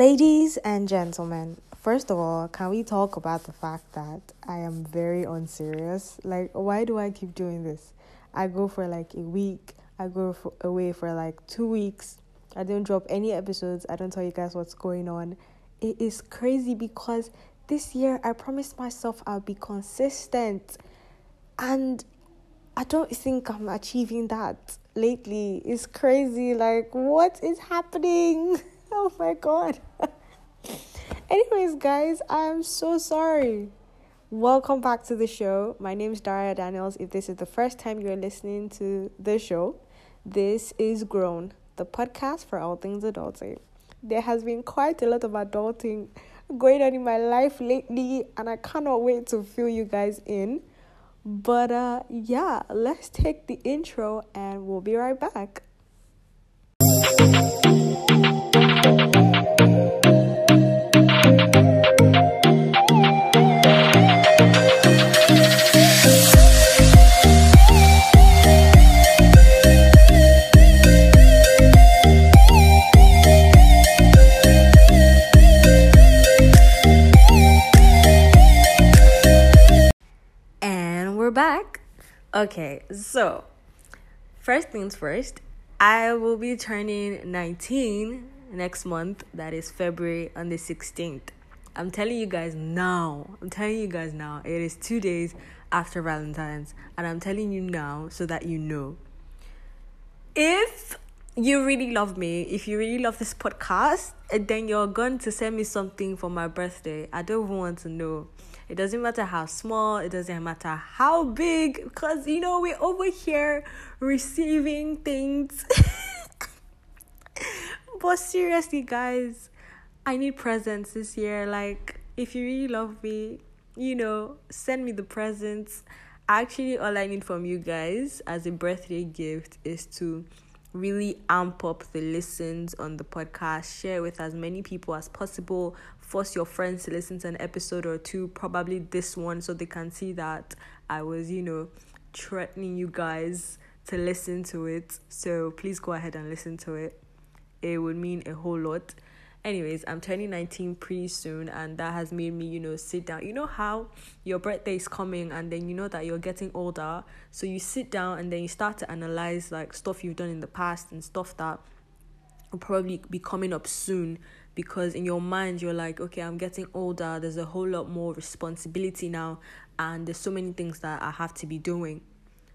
Ladies and gentlemen, first of all, can we talk about the fact that I am very unserious? Like, why do I keep doing this? I go for like a week, I go for, away for like two weeks, I don't drop any episodes, I don't tell you guys what's going on. It is crazy because this year I promised myself I'll be consistent, and I don't think I'm achieving that lately. It's crazy. Like, what is happening? Oh my god. Anyways, guys, I'm so sorry. Welcome back to the show. My name is Dara Daniels. If this is the first time you're listening to the show, this is Grown, the podcast for all things adulting. There has been quite a lot of adulting going on in my life lately, and I cannot wait to fill you guys in. But uh yeah, let's take the intro and we'll be right back. Okay, so first things first, I will be turning 19 next month. That is February on the 16th. I'm telling you guys now. I'm telling you guys now. It is two days after Valentine's. And I'm telling you now so that you know. If you really love me, if you really love this podcast, then you're going to send me something for my birthday. I don't want to know. It doesn't matter how small, it doesn't matter how big, because you know, we're over here receiving things. but seriously, guys, I need presents this year. Like, if you really love me, you know, send me the presents. Actually, all I need from you guys as a birthday gift is to really amp up the listens on the podcast, share with as many people as possible, force your friends to listen to an episode or two, probably this one, so they can see that I was, you know, threatening you guys to listen to it. So please go ahead and listen to it. It would mean a whole lot. Anyways, I'm turning 19 pretty soon, and that has made me, you know, sit down. You know how your birthday is coming, and then you know that you're getting older, so you sit down and then you start to analyze like stuff you've done in the past and stuff that will probably be coming up soon. Because in your mind you're like okay i'm getting older. There's a whole lot more responsibility now and there's so many things that i have to be doing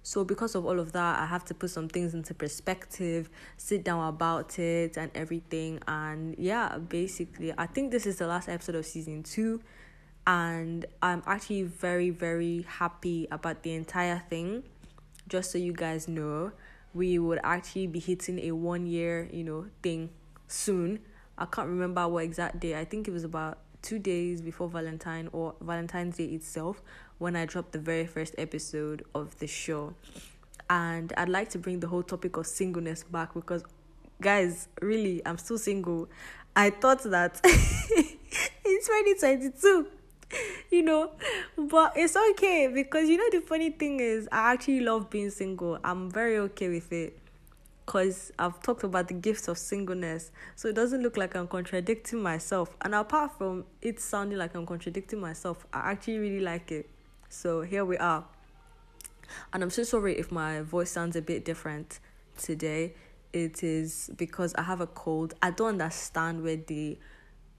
so because of all of that i have to put some things into perspective sit down about it and everything. And yeah basically i think this is the last episode of season two. And i'm actually very very happy about the entire thing. Just so you guys know we would actually be hitting a one year you know thing soon. I can't remember what exact day. I think it was about two days before Valentine or Valentine's Day itself when I dropped the very first episode of the show. And I'd like to bring the whole topic of singleness back because, guys, really, I'm still single. I thought that it's 2022, you know, but it's okay because, you know, the funny thing is, I actually love being single. I'm very okay with it because I've talked about the gifts of singleness. So it doesn't look like I'm contradicting myself. And apart from it sounding like I'm contradicting myself, I actually really like it. So here we are. And I'm so sorry if my voice sounds a bit different today. It is because I have a cold. I don't understand where the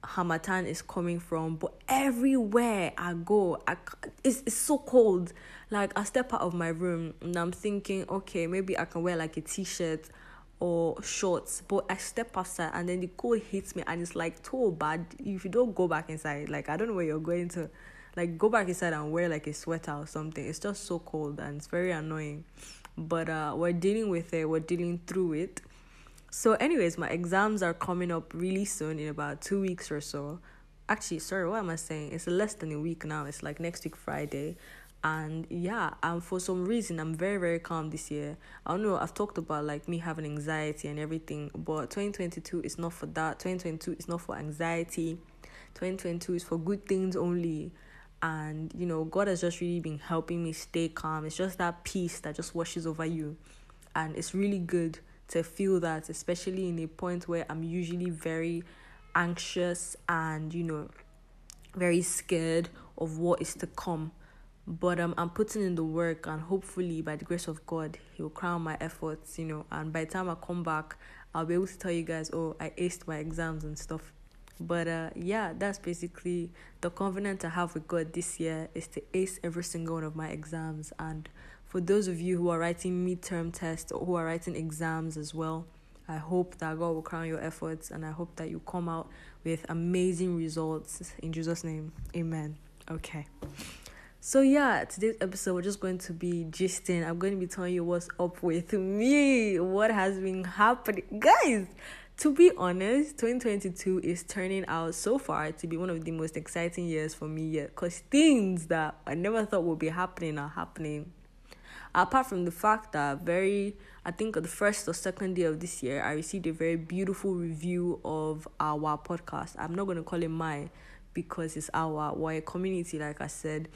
harmattan is coming from, but everywhere I go, I, it's, it's so cold. Like, I step out of my room and I'm thinking, okay, maybe I can wear like a t shirt or shorts, but I step outside and then the cold hits me and it's like too bad. If you don't go back inside, like, I don't know where you're going to, like, go back inside and wear like a sweater or something. It's just so cold and it's very annoying. But uh, we're dealing with it, we're dealing through it so, anyways, my exams are coming up really soon in about two weeks or so. Actually, sorry, what am I saying? It's less than a week now. It's like next week, Friday. And yeah, and for some reason, I'm very, very calm this year. I don't know, I've talked about like me having anxiety and everything, but 2022 is not for that. 2022 is not for anxiety. 2022 is for good things only. And you know, God has just really been helping me stay calm. It's just that peace that just washes over you. And it's really good to feel that, especially in a point where I'm usually very anxious and you know very scared of what is to come but um, i'm putting in the work and hopefully by the grace of god he'll crown my efforts you know and by the time i come back i'll be able to tell you guys oh i aced my exams and stuff but uh, yeah that's basically the covenant i have with god this year is to ace every single one of my exams and for those of you who are writing midterm tests or who are writing exams as well I hope that God will crown your efforts and I hope that you come out with amazing results in Jesus' name. Amen. Okay. So yeah, today's episode we're just going to be gisting. I'm going to be telling you what's up with me, what has been happening. Guys, to be honest, 2022 is turning out so far to be one of the most exciting years for me yet because things that I never thought would be happening are happening. Apart from the fact that very I think the first or second day of this year, I received a very beautiful review of our podcast. I'm not going to call it mine because it's our, a community, like I said.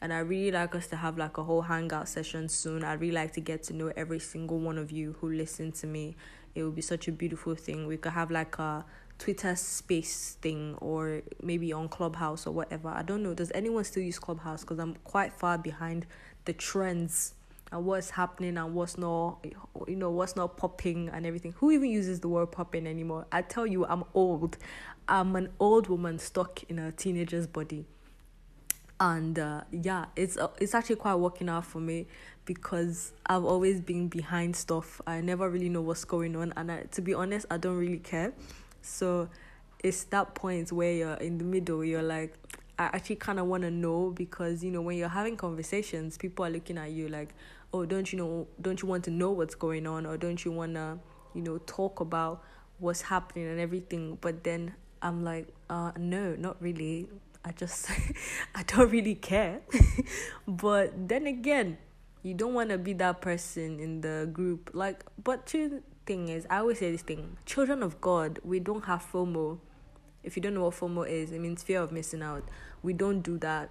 And I really like us to have like a whole hangout session soon. I'd really like to get to know every single one of you who listen to me. It would be such a beautiful thing. We could have like a Twitter space thing or maybe on Clubhouse or whatever. I don't know. Does anyone still use Clubhouse? Because I'm quite far behind the trends and what's happening and what's not you know what's not popping and everything who even uses the word popping anymore i tell you i'm old i'm an old woman stuck in a teenager's body and uh, yeah it's uh, it's actually quite working out for me because i've always been behind stuff i never really know what's going on and I, to be honest i don't really care so it's that point where you're in the middle you're like I actually kind of want to know because you know when you're having conversations, people are looking at you like, oh, don't you know? Don't you want to know what's going on, or don't you want to, you know, talk about what's happening and everything? But then I'm like, uh, no, not really. I just, I don't really care. but then again, you don't want to be that person in the group. Like, but two thing is, I always say this thing: children of God, we don't have FOMO if you don't know what FOMO is, it means fear of missing out. We don't do that.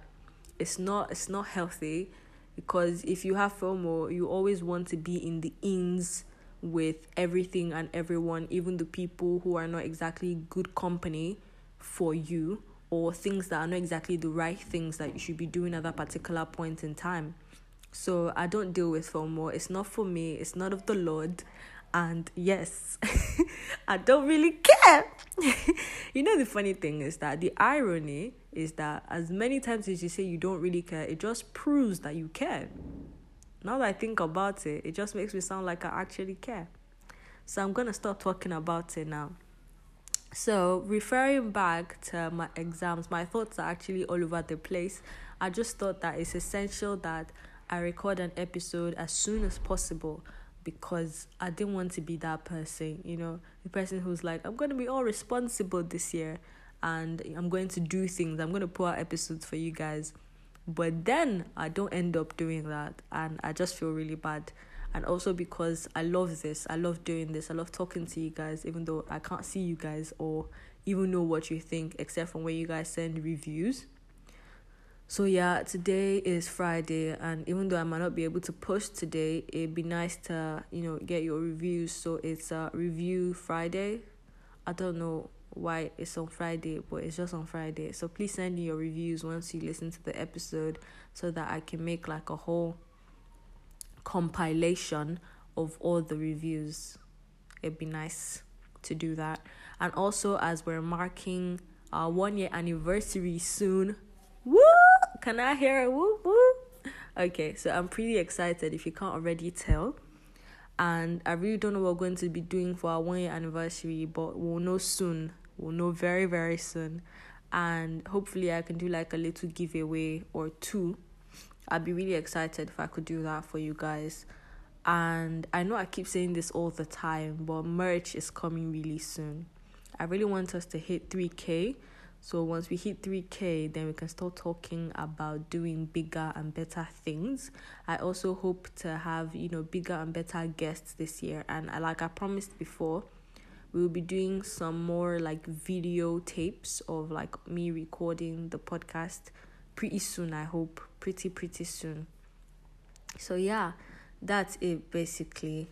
It's not it's not healthy because if you have FOMO, you always want to be in the ins with everything and everyone, even the people who are not exactly good company for you or things that are not exactly the right things that you should be doing at that particular point in time. So I don't deal with FOMO. It's not for me. It's not of the Lord. And yes, I don't really care. you know, the funny thing is that the irony is that as many times as you say you don't really care, it just proves that you care. Now that I think about it, it just makes me sound like I actually care. So I'm going to stop talking about it now. So, referring back to my exams, my thoughts are actually all over the place. I just thought that it's essential that I record an episode as soon as possible because I didn't want to be that person, you know, the person who's like, I'm going to be all responsible this year and I'm going to do things, I'm going to put out episodes for you guys. But then I don't end up doing that and I just feel really bad. And also because I love this, I love doing this, I love talking to you guys, even though I can't see you guys or even know what you think, except from when you guys send reviews so yeah, today is Friday, and even though I might not be able to post today, it'd be nice to you know get your reviews. So it's a review Friday. I don't know why it's on Friday, but it's just on Friday. So please send me your reviews once you listen to the episode, so that I can make like a whole compilation of all the reviews. It'd be nice to do that, and also as we're marking our one year anniversary soon. Woo! Can I hear a whoop whoop? Okay, so I'm pretty excited if you can't already tell. And I really don't know what we're going to be doing for our one year anniversary, but we'll know soon. We'll know very, very soon. And hopefully, I can do like a little giveaway or two. I'd be really excited if I could do that for you guys. And I know I keep saying this all the time, but merch is coming really soon. I really want us to hit 3K so once we hit 3k, then we can start talking about doing bigger and better things. I also hope to have, you know, bigger and better guests this year and I, like I promised before, we will be doing some more like video tapes of like me recording the podcast pretty soon, I hope. Pretty pretty soon. So yeah, that's it basically.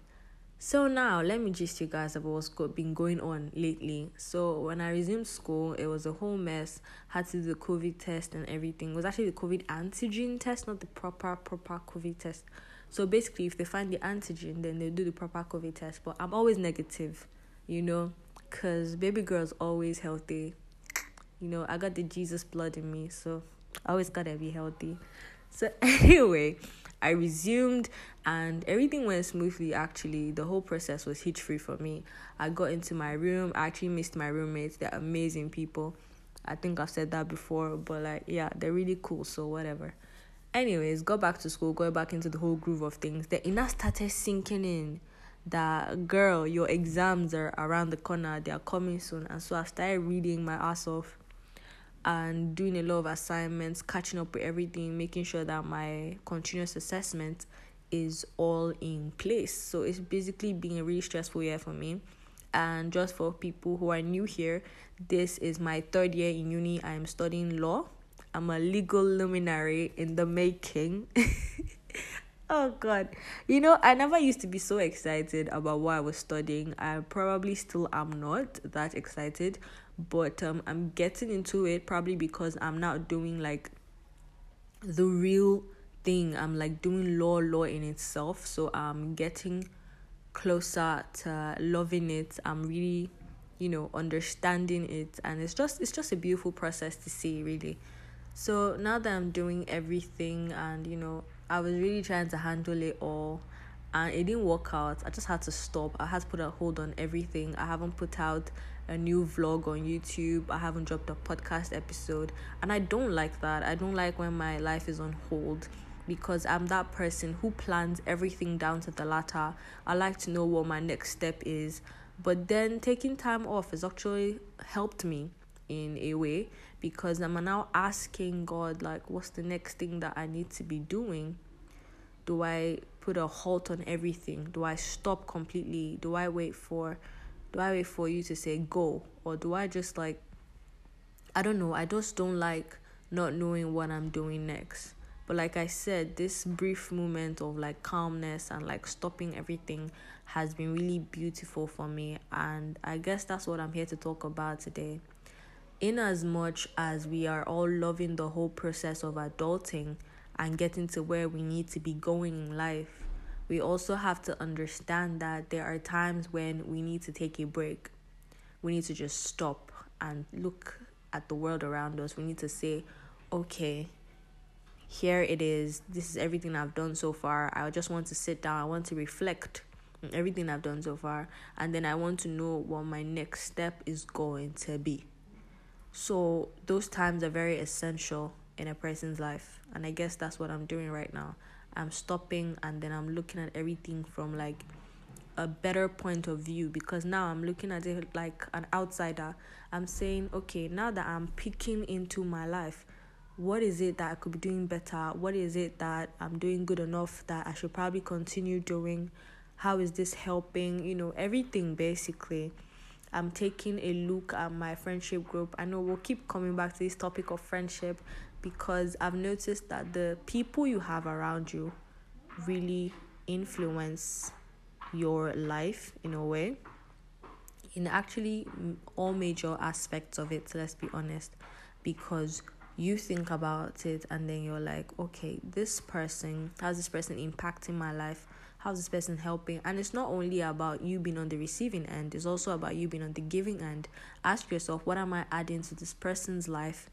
So now let me just you guys about what's been going on lately. So when I resumed school, it was a whole mess. Had to do the COVID test and everything. It was actually the COVID antigen test, not the proper proper COVID test. So basically, if they find the antigen, then they do the proper COVID test. But I'm always negative, you know, cause baby girl's always healthy. You know, I got the Jesus blood in me, so always gotta be healthy. So anyway, I resumed and everything went smoothly actually. The whole process was hitch free for me. I got into my room. I actually missed my roommates. They're amazing people. I think I've said that before, but like yeah, they're really cool, so whatever. Anyways, got back to school, got back into the whole groove of things. The inner started sinking in that girl, your exams are around the corner, they are coming soon. And so I started reading my ass off and doing a lot of assignments, catching up with everything, making sure that my continuous assessment is all in place. So it's basically been a really stressful year for me. And just for people who are new here, this is my third year in uni. I am studying law. I'm a legal luminary in the making. oh god. You know, I never used to be so excited about what I was studying. I probably still am not that excited, but um I'm getting into it probably because I'm not doing like the real thing. I'm like doing law law in itself, so I'm getting closer to loving it. I'm really, you know, understanding it and it's just it's just a beautiful process to see really. So now that I'm doing everything and you know, I was really trying to handle it all and it didn't work out. I just had to stop. I had to put a hold on everything. I haven't put out a new vlog on YouTube. I haven't dropped a podcast episode. And I don't like that. I don't like when my life is on hold because I'm that person who plans everything down to the latter. I like to know what my next step is. But then taking time off has actually helped me in a way because I'm now asking God, like, what's the next thing that I need to be doing? Do I put a halt on everything? Do I stop completely? Do I wait for do I wait for you to say go? Or do I just like I don't know, I just don't like not knowing what I'm doing next. But like I said, this brief moment of like calmness and like stopping everything has been really beautiful for me and I guess that's what I'm here to talk about today. In as much as we are all loving the whole process of adulting, and getting to where we need to be going in life, we also have to understand that there are times when we need to take a break. We need to just stop and look at the world around us. We need to say, okay, here it is. This is everything I've done so far. I just want to sit down. I want to reflect on everything I've done so far. And then I want to know what my next step is going to be. So, those times are very essential in a person's life and i guess that's what i'm doing right now i'm stopping and then i'm looking at everything from like a better point of view because now i'm looking at it like an outsider. I'm saying okay now that i'm peeking into my life what is it that i could be doing better? What is it that i'm doing good enough that i should probably continue doing? How is this helping? You know everything basically I'm taking a look at my friendship group. I know we'll keep coming back to this topic of friendship because I've noticed that the people you have around you really influence your life in a way in actually all major aspects of it let's be honest because you think about it and then you're like okay this person how's this person impacting my life how's this person helping and it's not only about you being on the receiving end it's also about you being on the giving end ask yourself what am i adding to this person's life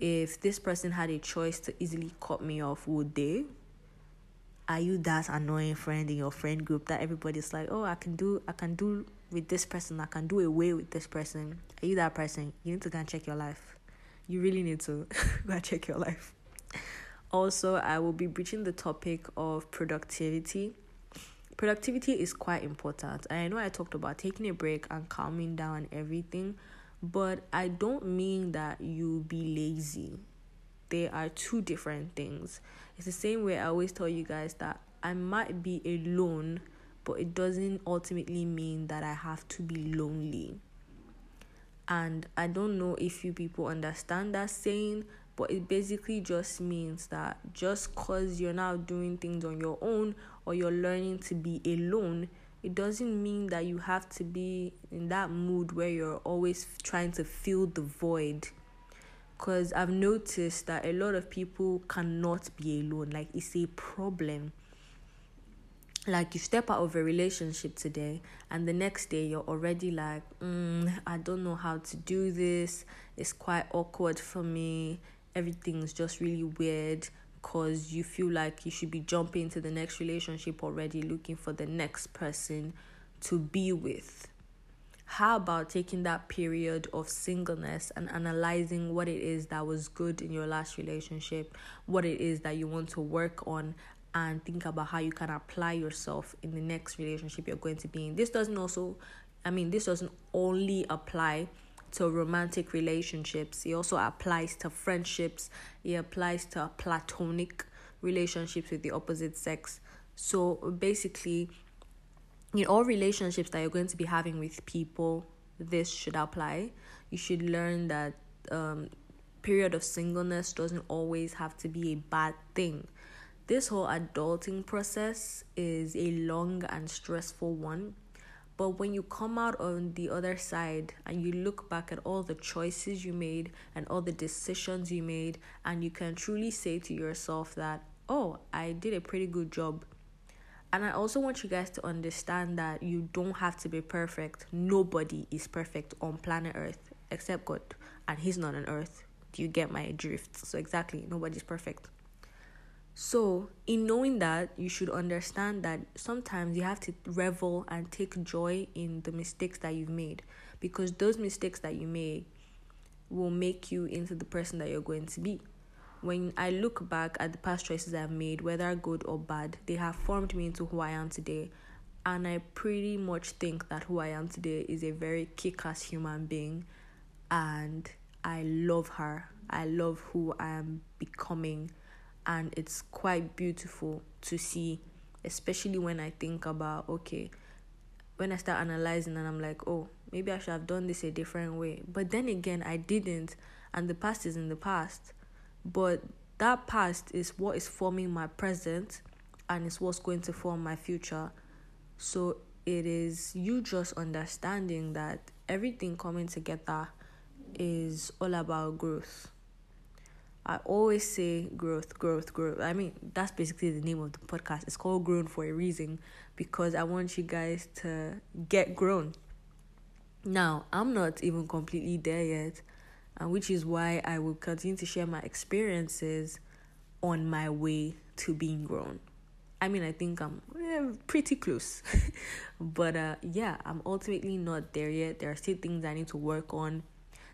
if this person had a choice to easily cut me off, would they? Are you that annoying friend in your friend group that everybody's like, oh, I can do, I can do with this person, I can do away with this person? Are you that person? You need to go and check your life. You really need to go and check your life. Also, I will be breaching the topic of productivity. Productivity is quite important. I know I talked about taking a break and calming down everything, but I don't mean that you be lazy. They are two different things. It's the same way I always tell you guys that I might be alone, but it doesn't ultimately mean that I have to be lonely. And I don't know if you people understand that saying, but it basically just means that just because you're now doing things on your own or you're learning to be alone it doesn't mean that you have to be in that mood where you're always trying to fill the void because I've noticed that a lot of people cannot be alone. Like it's a problem. Like you step out of a relationship today, and the next day you're already like, mm, I don't know how to do this. It's quite awkward for me. Everything's just really weird because you feel like you should be jumping into the next relationship already, looking for the next person to be with how about taking that period of singleness and analyzing what it is that was good in your last relationship, what it is that you want to work on, and think about how you can apply yourself in the next relationship you're going to be in. This doesn't also, I mean, this doesn't only apply to romantic relationships, it also applies to friendships, it applies to platonic relationships with the opposite sex. So basically, in all relationships that you're going to be having with people, this should apply. You should learn that um, period of singleness doesn't always have to be a bad thing. This whole adulting process is a long and stressful one. But when you come out on the other side and you look back at all the choices you made and all the decisions you made, and you can truly say to yourself that, oh, I did a pretty good job and I also want you guys to understand that you don't have to be perfect. Nobody is perfect on planet Earth except God, and He's not on Earth. Do you get my drift? So, exactly, nobody's perfect. So, in knowing that, you should understand that sometimes you have to revel and take joy in the mistakes that you've made because those mistakes that you made will make you into the person that you're going to be when I look back at the past choices I've made, whether good or bad, they have formed me into who I am today. And I pretty much think that who I am today is a very kick ass human being. And I love her. I love who I am becoming. And it's quite beautiful to see, especially when I think about, okay, when I start analyzing and I'm like, oh, maybe I should have done this a different way. But then again, I didn't. And the past is in the past but that past is what is forming my present and it's what's going to form my future. So it is you just understanding that everything coming together is all about growth. I always say growth, growth, growth. I mean, that's basically the name of the podcast. It's called Grown for a reason because I want you guys to get grown. Now, I'm not even completely there yet and which is why I will continue to share my experiences on my way to being grown. I mean, I think I'm eh, pretty close, but uh, yeah, I'm ultimately not there yet. There are still things I need to work on,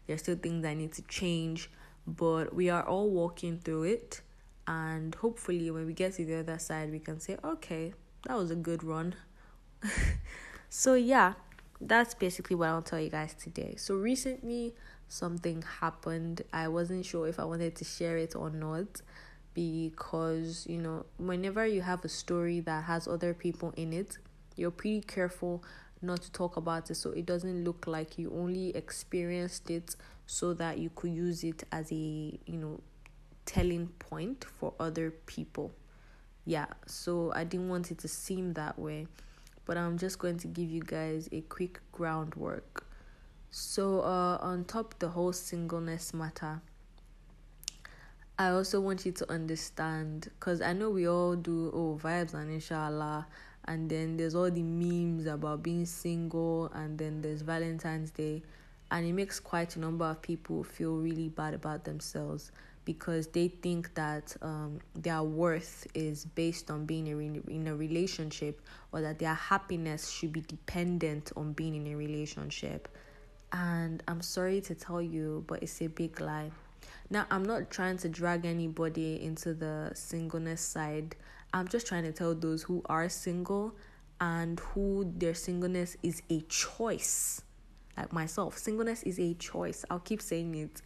there are still things I need to change, but we are all walking through it. And hopefully, when we get to the other side, we can say, okay, that was a good run. so, yeah, that's basically what I'll tell you guys today. So, recently, something happened. I wasn't sure if I wanted to share it or not because, you know, whenever you have a story that has other people in it, you're pretty careful not to talk about it so it doesn't look like you only experienced it so that you could use it as a, you know, telling point for other people. Yeah, so I didn't want it to seem that way, but I'm just going to give you guys a quick groundwork so, uh, on top the whole singleness matter, I also want you to understand because I know we all do oh vibes and inshallah, and then there's all the memes about being single, and then there's Valentine's Day, and it makes quite a number of people feel really bad about themselves because they think that um, their worth is based on being in a relationship or that their happiness should be dependent on being in a relationship and I'm sorry to tell you, but it's a big lie. Now, I'm not trying to drag anybody into the singleness side. I'm just trying to tell those who are single and who their singleness is a choice. Like myself, singleness is a choice. I'll keep saying it.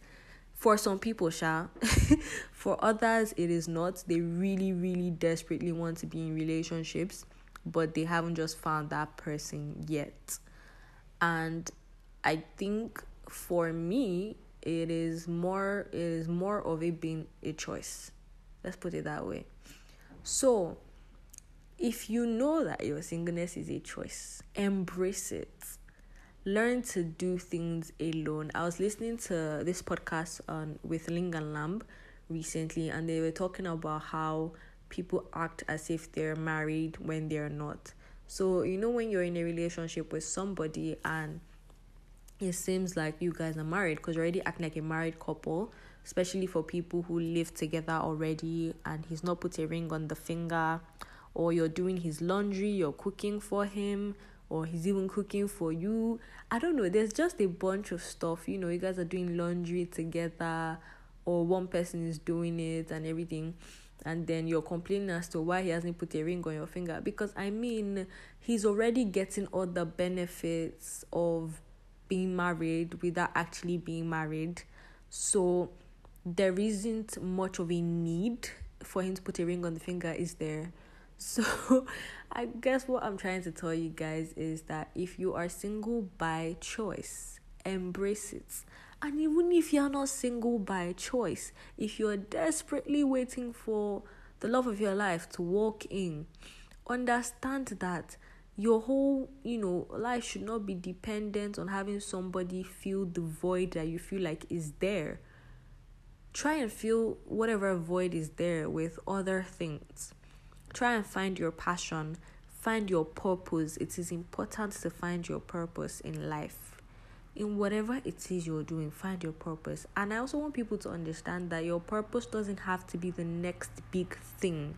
For some people, Sha. For others, it is not. They really, really desperately want to be in relationships, but they haven't just found that person yet. And I think for me it is more it is more of it being a choice. Let's put it that way. So if you know that your singleness is a choice, embrace it. Learn to do things alone. I was listening to this podcast on with Ling and Lamb recently, and they were talking about how people act as if they're married when they're not. So, you know, when you're in a relationship with somebody and it seems like you guys are married because you're already acting like a married couple, especially for people who live together already and he's not put a ring on the finger, or you're doing his laundry, you're cooking for him, or he's even cooking for you. I don't know, there's just a bunch of stuff. You know, you guys are doing laundry together, or one person is doing it and everything and then you're complaining as to why he hasn't put a ring on your finger because i mean he's already getting all the benefits of being married without actually being married so there isn't much of a need for him to put a ring on the finger is there so i guess what i'm trying to tell you guys is that if you are single by choice embrace it and even if you're not single by choice, if you're desperately waiting for the love of your life to walk in, understand that your whole, you know, life should not be dependent on having somebody fill the void that you feel like is there. Try and fill whatever void is there with other things. Try and find your passion, find your purpose. It is important to find your purpose in life in whatever it is you're doing, find your purpose. And I also want people to understand that your purpose doesn't have to be the next big thing.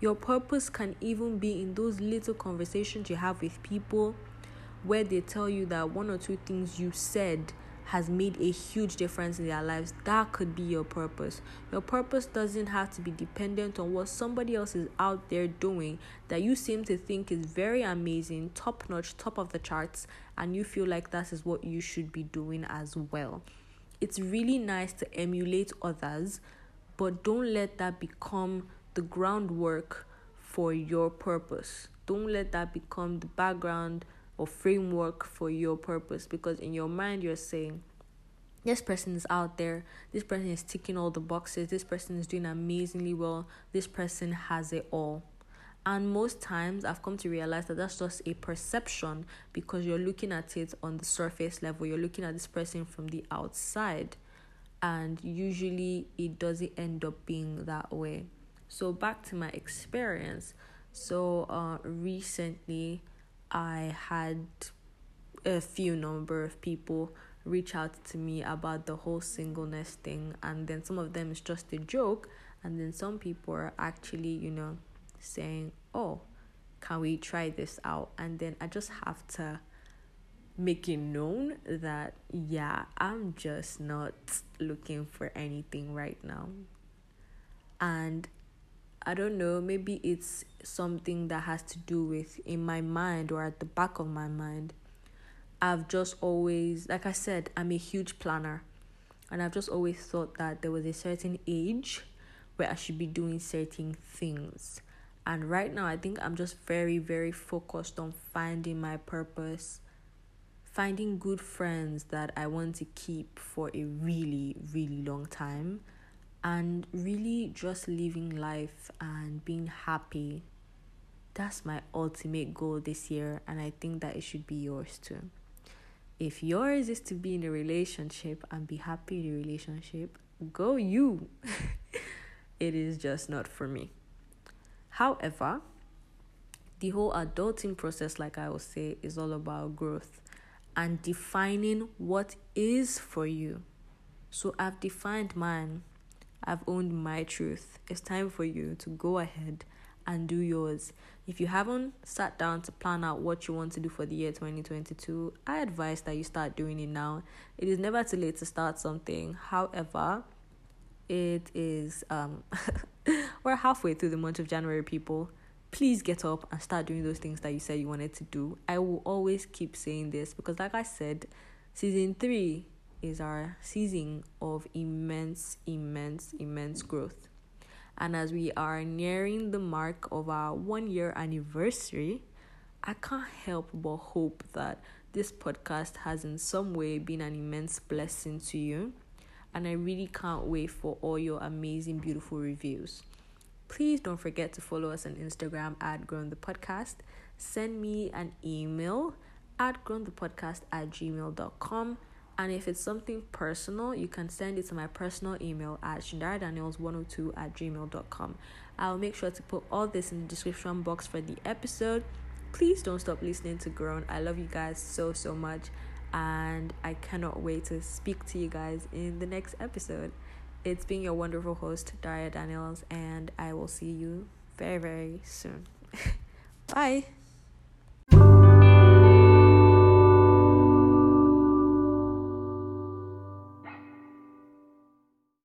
Your purpose can even be in those little conversations you have with people where they tell you that one or two things you said has made a huge difference in their lives, that could be your purpose. Your purpose doesn't have to be dependent on what somebody else is out there doing that you seem to think is very amazing, top notch, top of the charts, and you feel like that is what you should be doing as well. It's really nice to emulate others, but don't let that become the groundwork for your purpose. Don't let that become the background or framework for your purpose because in your mind you're saying this person is out there. This person is ticking all the boxes. This person is doing amazingly well. This person has it all. And most times i've come to realize that that's just a perception because you're looking at it on the surface level. You're looking at this person from the outside and usually it doesn't end up being that way. So back to my experience. So uh recently I had a few number of people reach out to me about the whole singleness thing and then some of them is just a joke and then some people are actually you know saying oh can we try this out? And then i just have to make it known that yeah i'm just not looking for anything right now. And I don't know, maybe it's something that has to do with in my mind or at the back of my mind. I've just always, like I said, I'm a huge planner. And I've just always thought that there was a certain age where I should be doing certain things. And right now, I think I'm just very, very focused on finding my purpose, finding good friends that I want to keep for a really, really long time and really just living life and being happy. That's my ultimate goal this year, and I think that it should be yours too. If yours is to be in a relationship and be happy in a relationship, go you. it is just not for me. However, the whole adulting process, like I will say, is all about growth and defining what is for you. So I've defined mine I've owned my truth. It's time for you to go ahead and do yours. If you haven't sat down to plan out what you want to do for the year 2022, I advise that you start doing it now. It is never too late to start something. However, it is um we're halfway through the month of January, people. Please get up and start doing those things that you said you wanted to do. I will always keep saying this because like I said, season 3 is our season of immense, immense, immense growth. And as we are nearing the mark of our one year anniversary, I can't help but hope that this podcast has in some way been an immense blessing to you. And I really can't wait for all your amazing, beautiful reviews. Please don't forget to follow us on Instagram at Grown the Podcast. Send me an email at grownthepodcast at gmail.com. And if it's something personal, you can send it to my personal email at shindaradaniels102 at gmail.com. I'll make sure to put all this in the description box for the episode. Please don't stop listening to Grown. I love you guys so, so much. And I cannot wait to speak to you guys in the next episode. It's been your wonderful host, Dara Daniels, and I will see you very, very soon. Bye.